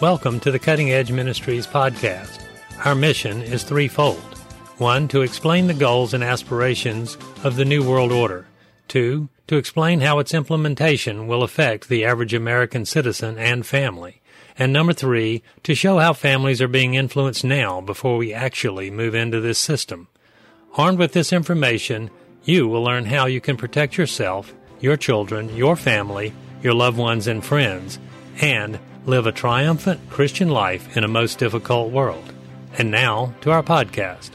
Welcome to the Cutting Edge Ministries podcast. Our mission is threefold. One, to explain the goals and aspirations of the New World Order. Two, to explain how its implementation will affect the average American citizen and family. And number three, to show how families are being influenced now before we actually move into this system. Armed with this information, you will learn how you can protect yourself, your children, your family, your loved ones, and friends, and live a triumphant Christian life in a most difficult world. And now to our podcast.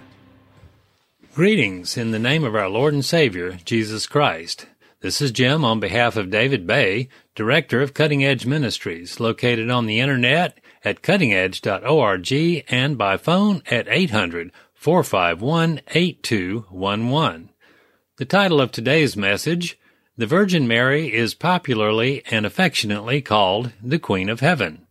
Greetings in the name of our Lord and Savior, Jesus Christ. This is Jim on behalf of David Bay, Director of Cutting Edge Ministries, located on the internet at cuttingedge.org and by phone at 800 451 8211. The title of today's message, The Virgin Mary is popularly and affectionately called the Queen of Heaven.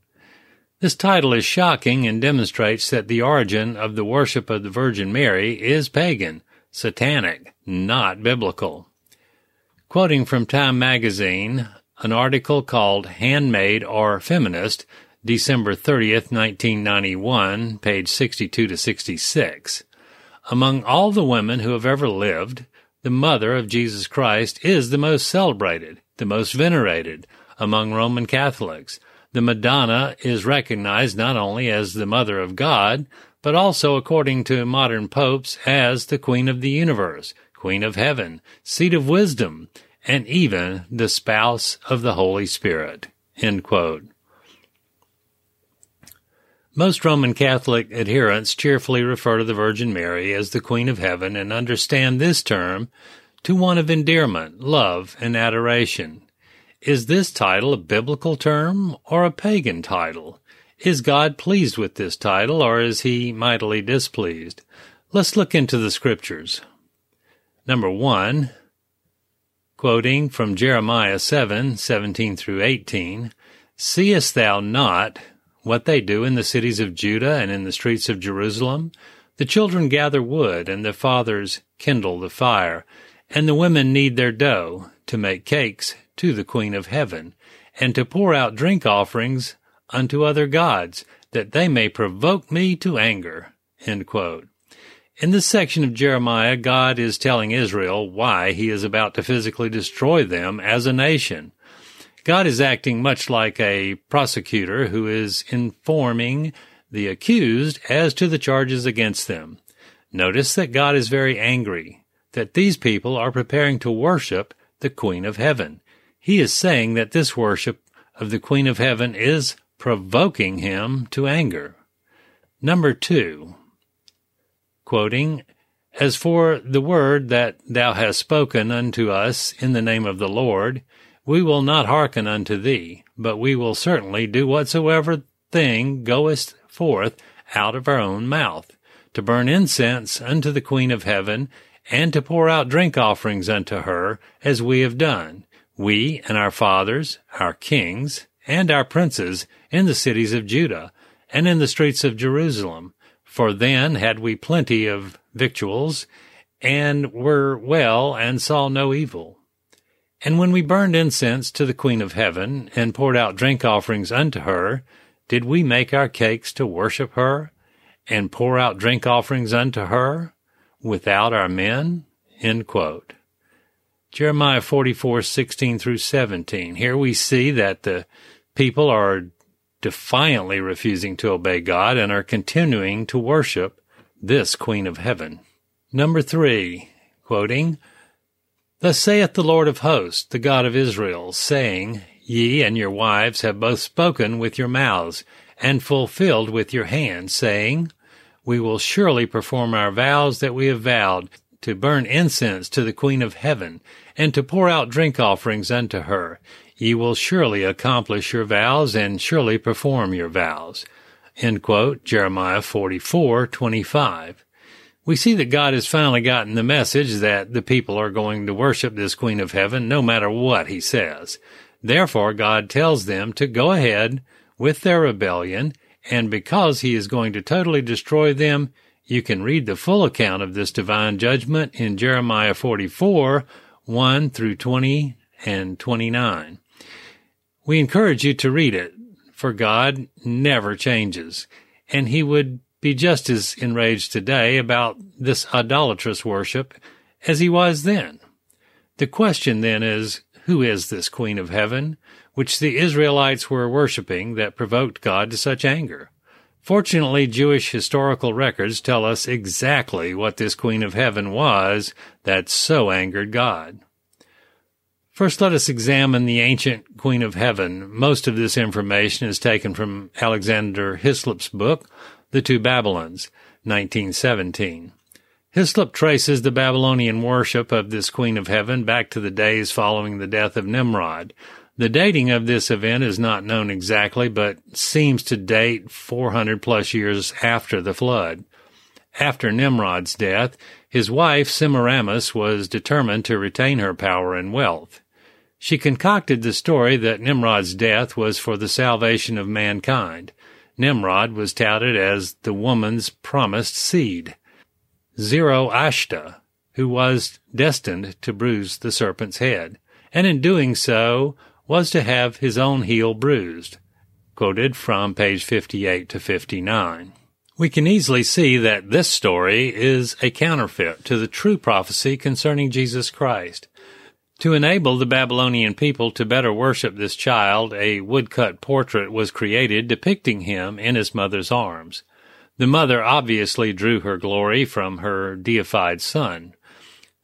This title is shocking and demonstrates that the origin of the worship of the Virgin Mary is pagan, satanic, not biblical. Quoting from Time magazine, an article called Handmaid or Feminist, December 30th, 1991, page 62 to 66. Among all the women who have ever lived, the mother of Jesus Christ is the most celebrated, the most venerated among Roman Catholics the Madonna is recognized not only as the Mother of God, but also, according to modern popes, as the Queen of the Universe, Queen of Heaven, Seat of Wisdom, and even the Spouse of the Holy Spirit. Most Roman Catholic adherents cheerfully refer to the Virgin Mary as the Queen of Heaven and understand this term to one of endearment, love, and adoration. Is this title a biblical term or a pagan title? Is God pleased with this title or is he mightily displeased? Let's look into the scriptures. Number one, quoting from Jeremiah 7, 17 through 18, Seest thou not what they do in the cities of Judah and in the streets of Jerusalem? The children gather wood, and the fathers kindle the fire, and the women knead their dough to make cakes to the Queen of Heaven, and to pour out drink offerings unto other gods, that they may provoke me to anger. In this section of Jeremiah, God is telling Israel why he is about to physically destroy them as a nation. God is acting much like a prosecutor who is informing the accused as to the charges against them. Notice that God is very angry that these people are preparing to worship the Queen of Heaven. He is saying that this worship of the Queen of Heaven is provoking him to anger. Number two, quoting, As for the word that thou hast spoken unto us in the name of the Lord, we will not hearken unto thee, but we will certainly do whatsoever thing goeth forth out of our own mouth, to burn incense unto the Queen of Heaven, and to pour out drink offerings unto her, as we have done we and our fathers, our kings, and our princes in the cities of Judah, and in the streets of Jerusalem. For then had we plenty of victuals, and were well, and saw no evil. And when we burned incense to the Queen of Heaven, and poured out drink offerings unto her, did we make our cakes to worship her, and pour out drink offerings unto her, without our men? Jeremiah 44, 16 through 17. Here we see that the people are defiantly refusing to obey God and are continuing to worship this Queen of Heaven. Number three, quoting, Thus saith the Lord of hosts, the God of Israel, saying, Ye and your wives have both spoken with your mouths, and fulfilled with your hands, saying, We will surely perform our vows that we have vowed, to burn incense to the Queen of Heaven, and to pour out drink offerings unto her. Ye will surely accomplish your vows, and surely perform your vows. Quote, Jeremiah 44, 25. We see that God has finally gotten the message that the people are going to worship this Queen of Heaven no matter what he says. Therefore, God tells them to go ahead with their rebellion, and because he is going to totally destroy them, you can read the full account of this divine judgment in Jeremiah 44, 1 through 20 and 29. We encourage you to read it for God never changes, and he would be just as enraged today about this idolatrous worship as he was then. The question then is, who is this Queen of Heaven, which the Israelites were worshipping that provoked God to such anger? Fortunately, Jewish historical records tell us exactly what this Queen of Heaven was that so angered God. First, let us examine the ancient Queen of Heaven. Most of this information is taken from Alexander Hislop's book, The Two Babylons, 1917. Hislop traces the Babylonian worship of this Queen of Heaven back to the days following the death of Nimrod. The dating of this event is not known exactly, but seems to date 400 plus years after the flood. After Nimrod's death, his wife Semiramis was determined to retain her power and wealth. She concocted the story that Nimrod's death was for the salvation of mankind. Nimrod was touted as the woman's promised seed. Zoroaster, who was destined to bruise the serpent's head, and in doing so was to have his own heel bruised. Quoted from page 58 to 59. We can easily see that this story is a counterfeit to the true prophecy concerning Jesus Christ. To enable the Babylonian people to better worship this child, a woodcut portrait was created depicting him in his mother's arms. The mother obviously drew her glory from her deified son.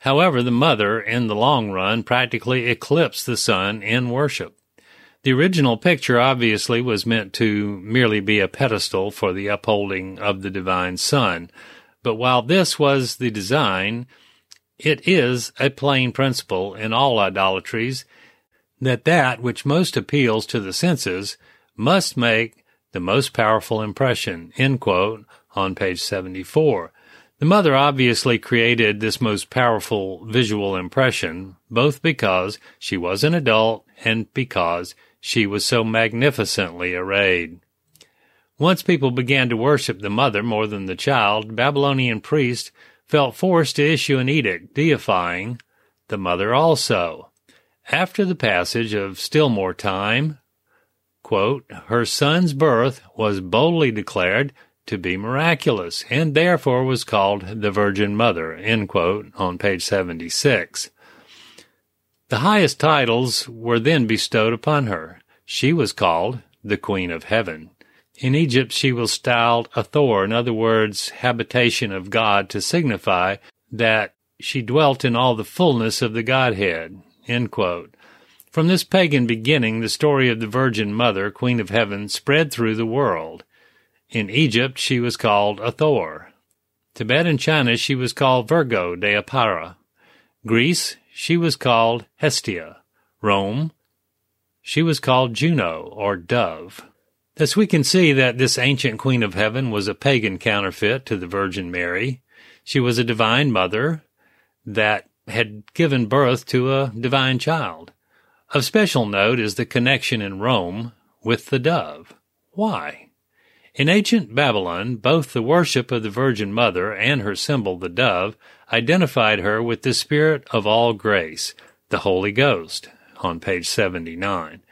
However, the mother, in the long run, practically eclipsed the son in worship. The original picture obviously was meant to merely be a pedestal for the upholding of the divine son, but while this was the design, it is a plain principle in all idolatries that that which most appeals to the senses must make the most powerful impression, end quote, on page 74. The mother obviously created this most powerful visual impression, both because she was an adult and because she was so magnificently arrayed. Once people began to worship the mother more than the child, Babylonian priests felt forced to issue an edict deifying the mother also. After the passage of still more time, quote, her son's birth was boldly declared to be miraculous and therefore was called the Virgin Mother, end quote, on page 76. The highest titles were then bestowed upon her. She was called the Queen of Heaven. In Egypt, she was styled Hathor, in other words, habitation of God, to signify that she dwelt in all the fullness of the Godhead. From this pagan beginning, the story of the Virgin Mother, Queen of Heaven, spread through the world. In Egypt, she was called Hathor. Tibet and China, she was called Virgo Deipara. Greece, she was called Hestia. Rome, she was called Juno, or Dove. Thus we can see that this ancient Queen of Heaven was a pagan counterfeit to the Virgin Mary. She was a divine mother that had given birth to a divine child. Of special note is the connection in Rome with the dove. Why? In ancient Babylon, both the worship of the Virgin Mother and her symbol, the dove, identified her with the Spirit of all grace, the Holy Ghost, on page 79.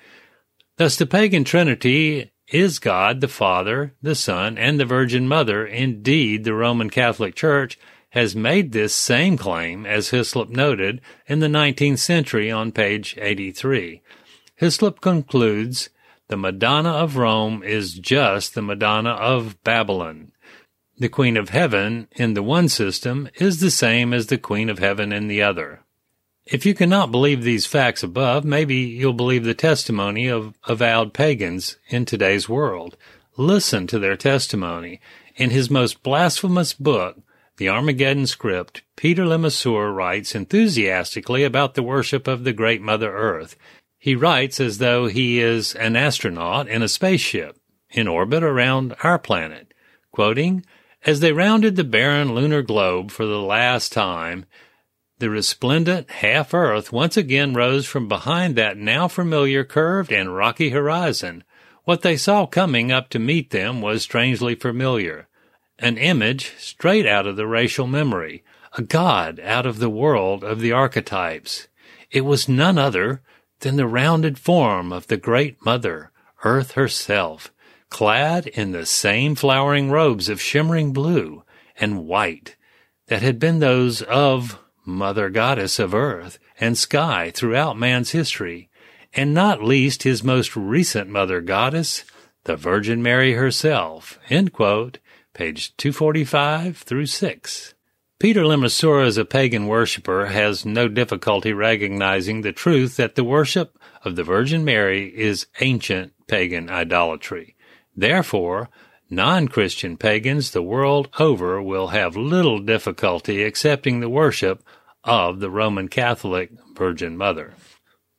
Thus the pagan trinity is God the Father, the Son, and the Virgin Mother indeed the Roman Catholic Church has made this same claim as Hislop noted in the 19th century on page 83. Hislop concludes, the Madonna of Rome is just the Madonna of Babylon. The Queen of Heaven in the one system is the same as the Queen of Heaven in the other. If you cannot believe these facts above, maybe you'll believe the testimony of avowed pagans in today's world. Listen to their testimony. In his most blasphemous book, The Armageddon Script, Peter Lemesurier writes enthusiastically about the worship of the great Mother Earth. He writes as though he is an astronaut in a spaceship in orbit around our planet. Quoting, As they rounded the barren lunar globe for the last time, the resplendent half earth once again rose from behind that now familiar curved and rocky horizon. What they saw coming up to meet them was strangely familiar. An image straight out of the racial memory, a god out of the world of the archetypes. It was none other than the rounded form of the great mother, Earth herself, clad in the same flowering robes of shimmering blue and white that had been those of Mother Goddess of Earth and Sky throughout man's history, and not least his most recent Mother Goddess, the Virgin Mary herself. Quote. Page 245 through 6. Peter Lemesurier, as a pagan worshipper, has no difficulty recognizing the truth that the worship of the Virgin Mary is ancient pagan idolatry. Therefore, non-Christian pagans the world over will have little difficulty accepting the worship of the Roman Catholic Virgin Mother.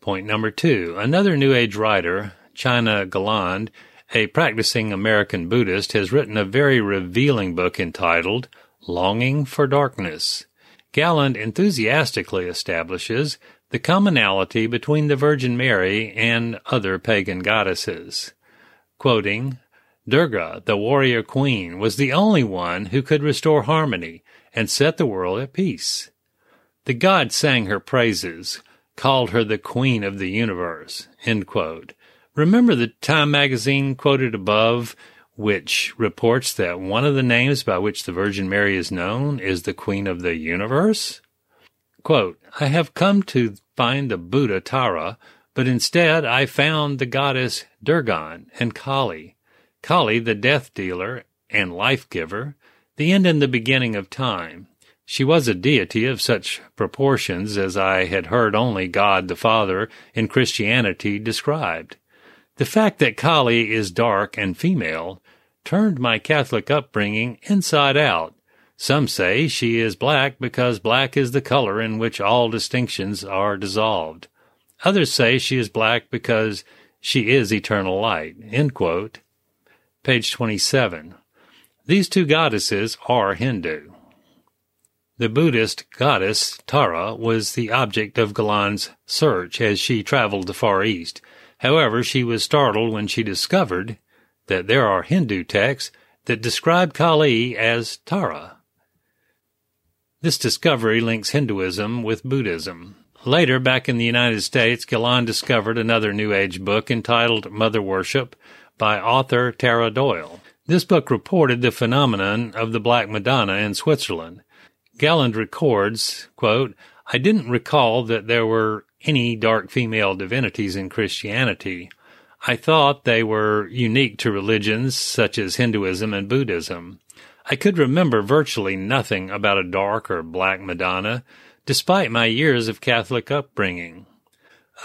Point number two. Another New Age writer, China Galland, a practicing American Buddhist, has written a very revealing book entitled Longing for Darkness. Galland enthusiastically establishes the commonality between the Virgin Mary and other pagan goddesses. Quoting, Durga, the warrior queen, was the only one who could restore harmony and set the world at peace. The gods sang her praises, called her the queen of the universe. Remember the Time magazine quoted above which reports that one of the names by which the Virgin Mary is known is the Queen of the Universe? Quote, I have come to find the Buddha Tara, but instead I found the goddess Durga and Kali. Kali, the death dealer and life giver, the end and the beginning of time. She was a deity of such proportions as I had heard only God the Father in Christianity described. The fact that Kali is dark and female turned my Catholic upbringing inside out. Some say she is black because black is the color in which all distinctions are dissolved. Others say she is black because she is eternal light. Page 27. These two goddesses are Hindu. The Buddhist goddess Tara was the object of Galland's search as she traveled the Far East. However, she was startled when she discovered that there are Hindu texts that describe Kali as Tara. This discovery links Hinduism with Buddhism. Later, back in the United States, Galland discovered another New Age book entitled Mother Worship by author Tara Doyle. This book reported the phenomenon of the Black Madonna in Switzerland. Galland records, quote, I didn't recall that there were any dark female divinities in Christianity. I thought they were unique to religions such as Hinduism and Buddhism. I could remember virtually nothing about a dark or black Madonna, despite my years of Catholic upbringing.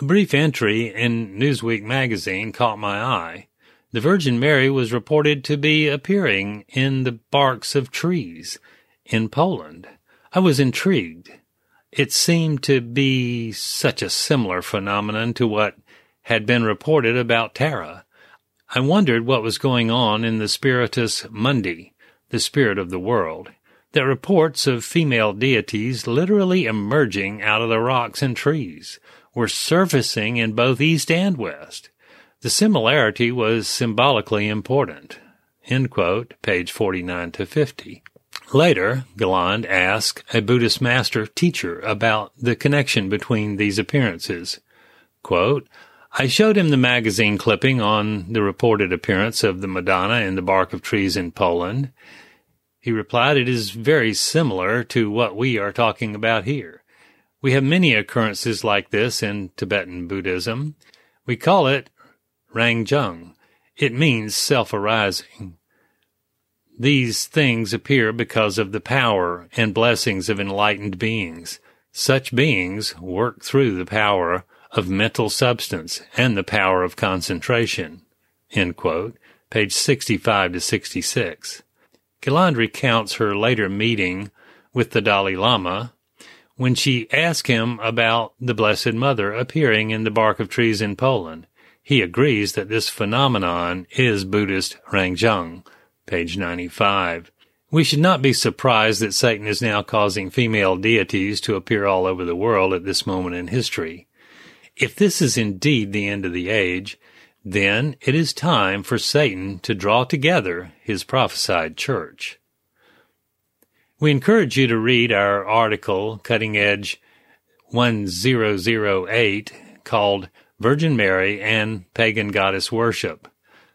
A brief entry in Newsweek magazine caught my eye. The Virgin Mary was reported to be appearing in the barks of trees in Poland. I was intrigued. It seemed to be such a similar phenomenon to what had been reported about Tara. I wondered what was going on in the Spiritus Mundi, the spirit of the world, that reports of female deities literally emerging out of the rocks and trees were surfacing in both East and West. The similarity was symbolically important. Quote, page 49 to 50. Later, Galland asked a Buddhist master teacher about the connection between these appearances. Quote, I showed him the magazine clipping on the reported appearance of the Madonna in the bark of trees in Poland. He replied, It is very similar to what we are talking about here. We have many occurrences like this in Tibetan Buddhism. We call it Rangjung. It means self-arising. These things appear because of the power and blessings of enlightened beings. Such beings work through the power of mental substance and the power of concentration. Quote, page 65 to 66. Galland recounts her later meeting with the Dalai Lama when she asked him about the Blessed Mother appearing in the bark of trees in Poland. He agrees that this phenomenon is Buddhist Rangjung, page 95. We should not be surprised that Satan is now causing female deities to appear all over the world at this moment in history. If this is indeed the end of the age, then it is time for Satan to draw together his prophesied church. We encourage you to read our article, Cutting Edge 1008, called Virgin Mary and Pagan Goddess Worship.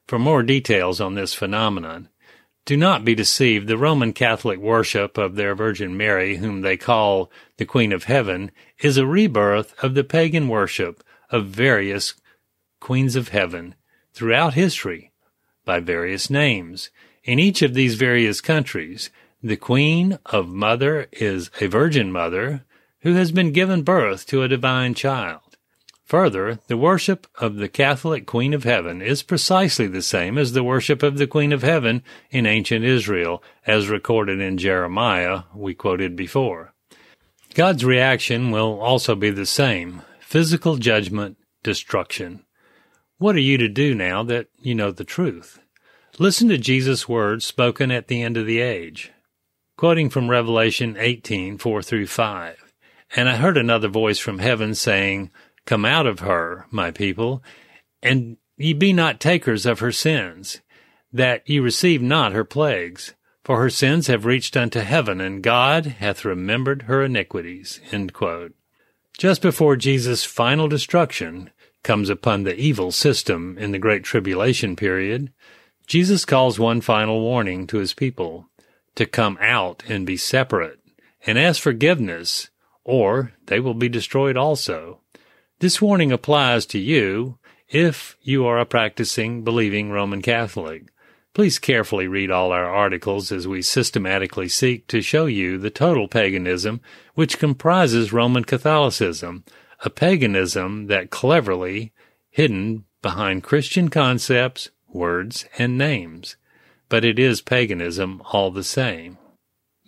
for more details on this phenomenon. Do not be deceived. The Roman Catholic worship of their Virgin Mary, whom they call the Queen of Heaven, is a rebirth of the pagan worship of various Queens of Heaven throughout history by various names. In each of these various countries, the Queen of Mother is a Virgin Mother who has been given birth to a divine child. Further, the worship of the Catholic Queen of Heaven is precisely the same as the worship of the Queen of Heaven in ancient Israel, as recorded in Jeremiah, we quoted before. God's reaction will also be the same physical judgment, destruction. What are you to do now that you know the truth? Listen to Jesus' words spoken at the end of the age. Quoting from Revelation 18, 4 through 5. And I heard another voice from heaven saying, Come out of her, my people, and ye be not takers of her sins, that ye receive not her plagues. For her sins have reached unto heaven, and God hath remembered her iniquities. Just before Jesus' final destruction comes upon the evil system in the Great Tribulation period, Jesus calls one final warning to his people to come out and be separate and ask forgiveness, or they will be destroyed also. This warning applies to you if you are a practicing, believing Roman Catholic. Please carefully read all our articles as we systematically seek to show you the total paganism which comprises Roman Catholicism, a paganism that cleverly hidden behind Christian concepts, words, and names. But it is paganism all the same.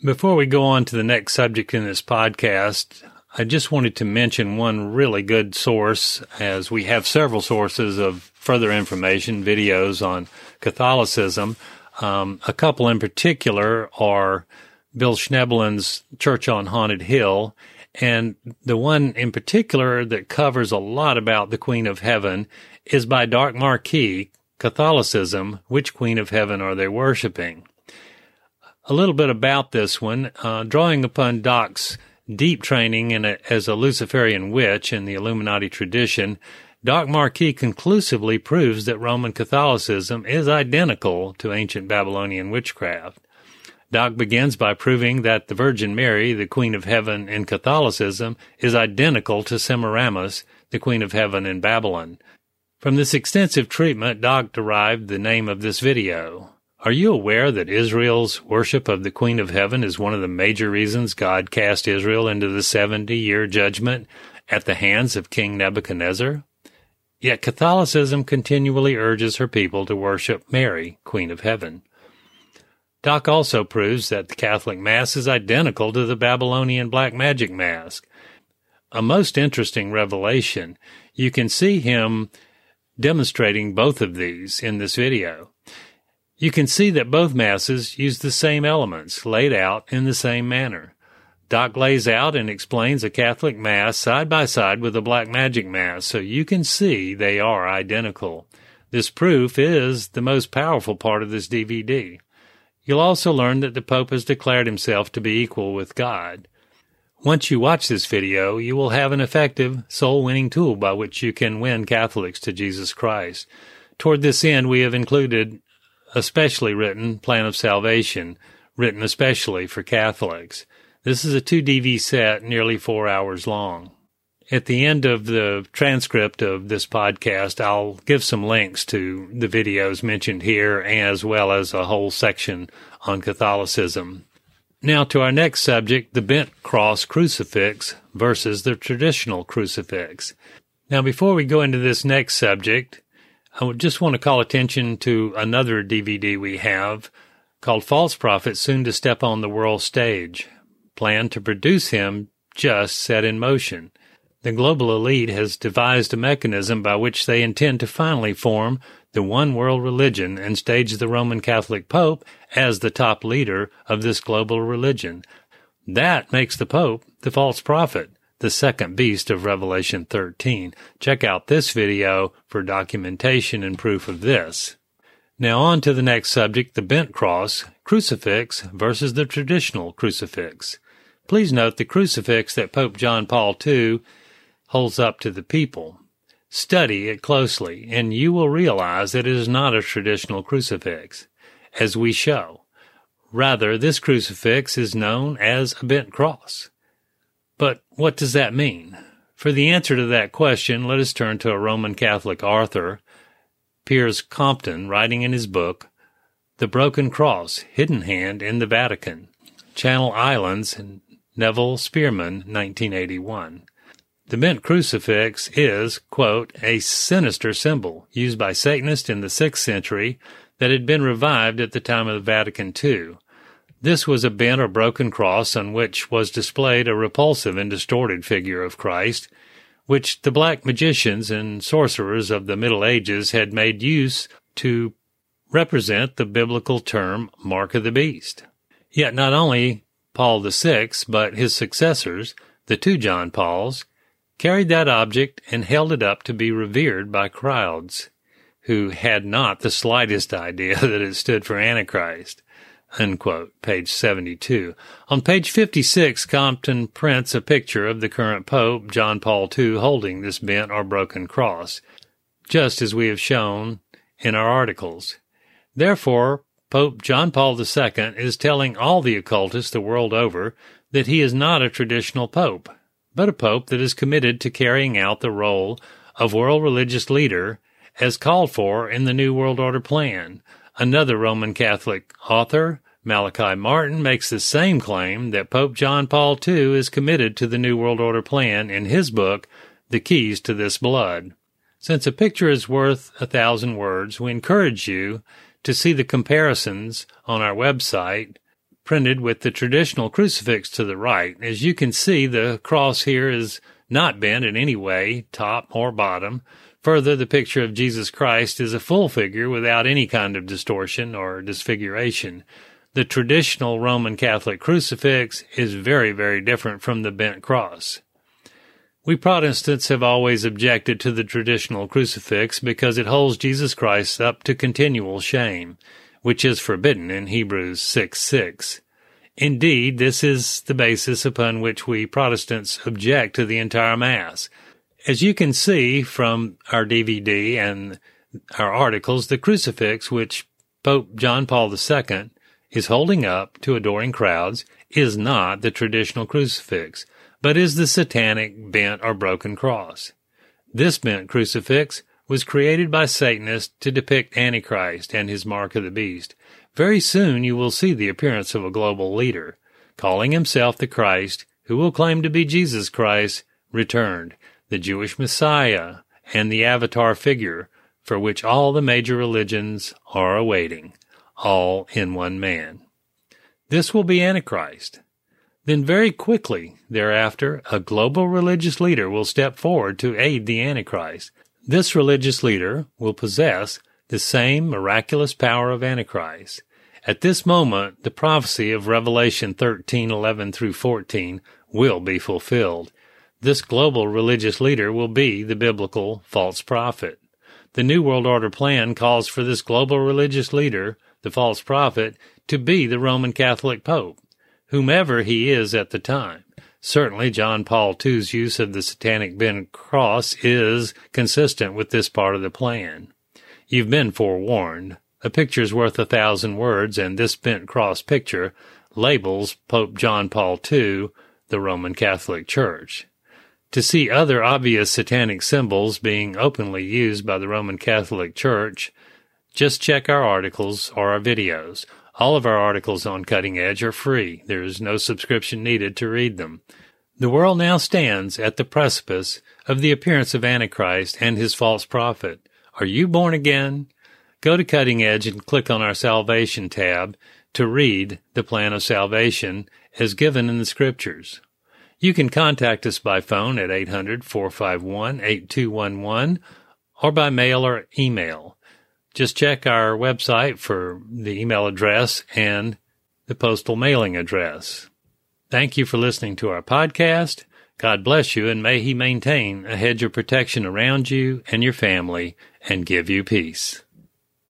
Before we go on to the next subject in this podcast, I just wanted to mention one really good source, as we have several sources of further information, videos on Catholicism. Um, a couple in particular are Bill Schnoebelen's Church on Haunted Hill, and the one in particular that covers a lot about the Queen of Heaven is by Doc Marquis, Catholicism, Which Queen of Heaven Are They Worshipping? A little bit about this one, uh, drawing upon Doc's deep training in a, as a Luciferian witch in the Illuminati tradition, Doc Marquis conclusively proves that Roman Catholicism is identical to ancient Babylonian witchcraft. Doc begins by proving that the Virgin Mary, the Queen of Heaven in Catholicism, is identical to Semiramis, the Queen of Heaven in Babylon. From this extensive treatment, Doc derived the name of this video. Are you aware that Israel's worship of the Queen of Heaven is one of the major reasons God cast Israel into the 70 year judgment at the hands of King Nebuchadnezzar? Yet Catholicism continually urges her people to worship Mary, Queen of Heaven. Doc also proves that the Catholic Mass is identical to the Babylonian Black Magic Mask. A most interesting revelation. You can see him demonstrating both of these in this video. You can see that both masses use the same elements laid out in the same manner. Doc lays out and explains a Catholic Mass side by side with a Black Magic Mass so you can see they are identical. This proof is the most powerful part of this DVD. You'll also learn that the Pope has declared himself to be equal with God. Once you watch this video, you will have an effective soul winning tool by which you can win Catholics to Jesus Christ. Toward this end, we have included especially written Plan of Salvation, written especially for Catholics. This is a 2 DV set, nearly four hours long. At the end of the transcript of this podcast, I'll give some links to the videos mentioned here as well as a whole section on Catholicism. Now to our next subject, the bent cross crucifix versus the traditional crucifix. Now before we go into this next subject, I would just want to call attention to another DVD we have called False Prophet Soon to Step on the World Stage. Plan to produce him just set in motion. The global elite has devised a mechanism by which they intend to finally form the one world religion and stage the Roman Catholic Pope as the top leader of this global religion. That makes the Pope the false prophet the second beast of Revelation 13. Check out this video for documentation and proof of this. Now on to the next subject, the bent cross, crucifix versus the traditional crucifix. Please note the crucifix that Pope John Paul II holds up to the people. Study it closely, and you will realize that it is not a traditional crucifix, as we show. Rather, this crucifix is known as a bent cross. But what does that mean? For the answer to that question, let us turn to a Roman Catholic author, Piers Compton, writing in his book, The Broken Cross, Hidden Hand in the Vatican, Channel Islands, Neville Spearman, 1981. The bent crucifix is, quote, a sinister symbol used by Satanists in the 6th century that had been revived at the time of Vatican II. This was a bent or broken cross on which was displayed a repulsive and distorted figure of Christ, which the black magicians and sorcerers of the Middle Ages had made use to represent the biblical term mark of the beast. Yet not only Paul VI, but his successors, the two John Pauls, carried that object and held it up to be revered by crowds who had not the slightest idea that it stood for Antichrist. Unquote, page 72. On page 56, Compton prints a picture of the current Pope, John Paul II, holding this bent or broken cross, just as we have shown in our articles. Therefore, Pope John Paul II is telling all the occultists the world over that he is not a traditional pope, but a pope that is committed to carrying out the role of world religious leader as called for in the New World Order plan, Another Roman Catholic author, Malachi Martin, makes the same claim that Pope John Paul II is committed to the New World Order plan in his book, The Keys to This Blood. Since a picture is worth a thousand words, we encourage you to see the comparisons on our website printed with the traditional crucifix to the right. As you can see, the cross here is not bent in any way, top or bottom. Further, the picture of Jesus Christ is a full figure without any kind of distortion or disfiguration. The traditional Roman Catholic crucifix is very, very different from the bent cross. We Protestants have always objected to the traditional crucifix because it holds Jesus Christ up to continual shame, which is forbidden in Hebrews 6 6. Indeed, this is the basis upon which we Protestants object to the entire Mass. As you can see from our DVD and our articles, the crucifix which Pope John Paul II is holding up to adoring crowds is not the traditional crucifix, but is the satanic bent or broken cross. This bent crucifix was created by Satanists to depict Antichrist and his mark of the beast. Very soon you will see the appearance of a global leader, calling himself the Christ, who will claim to be Jesus Christ, returned the Jewish Messiah, and the Avatar figure for which all the major religions are awaiting, all in one man. This will be Antichrist. Then very quickly thereafter, a global religious leader will step forward to aid the Antichrist. This religious leader will possess the same miraculous power of Antichrist. At this moment, the prophecy of Revelation 13:11 through 14 will be fulfilled. This global religious leader will be the biblical false prophet. The New World Order plan calls for this global religious leader, the false prophet, to be the Roman Catholic Pope, whomever he is at the time. Certainly, John Paul II's use of the satanic bent cross is consistent with this part of the plan. You've been forewarned. A picture's worth a thousand words, and this bent cross picture labels Pope John Paul II the Roman Catholic Church. To see other obvious satanic symbols being openly used by the Roman Catholic Church, just check our articles or our videos. All of our articles on Cutting Edge are free. There is no subscription needed to read them. The world now stands at the precipice of the appearance of Antichrist and his false prophet. Are you born again? Go to Cutting Edge and click on our Salvation tab to read the plan of salvation as given in the Scriptures. You can contact us by phone at 800 451 8211 or by mail or email. Just check our website for the email address and the postal mailing address. Thank you for listening to our podcast. God bless you and may He maintain a hedge of protection around you and your family and give you peace.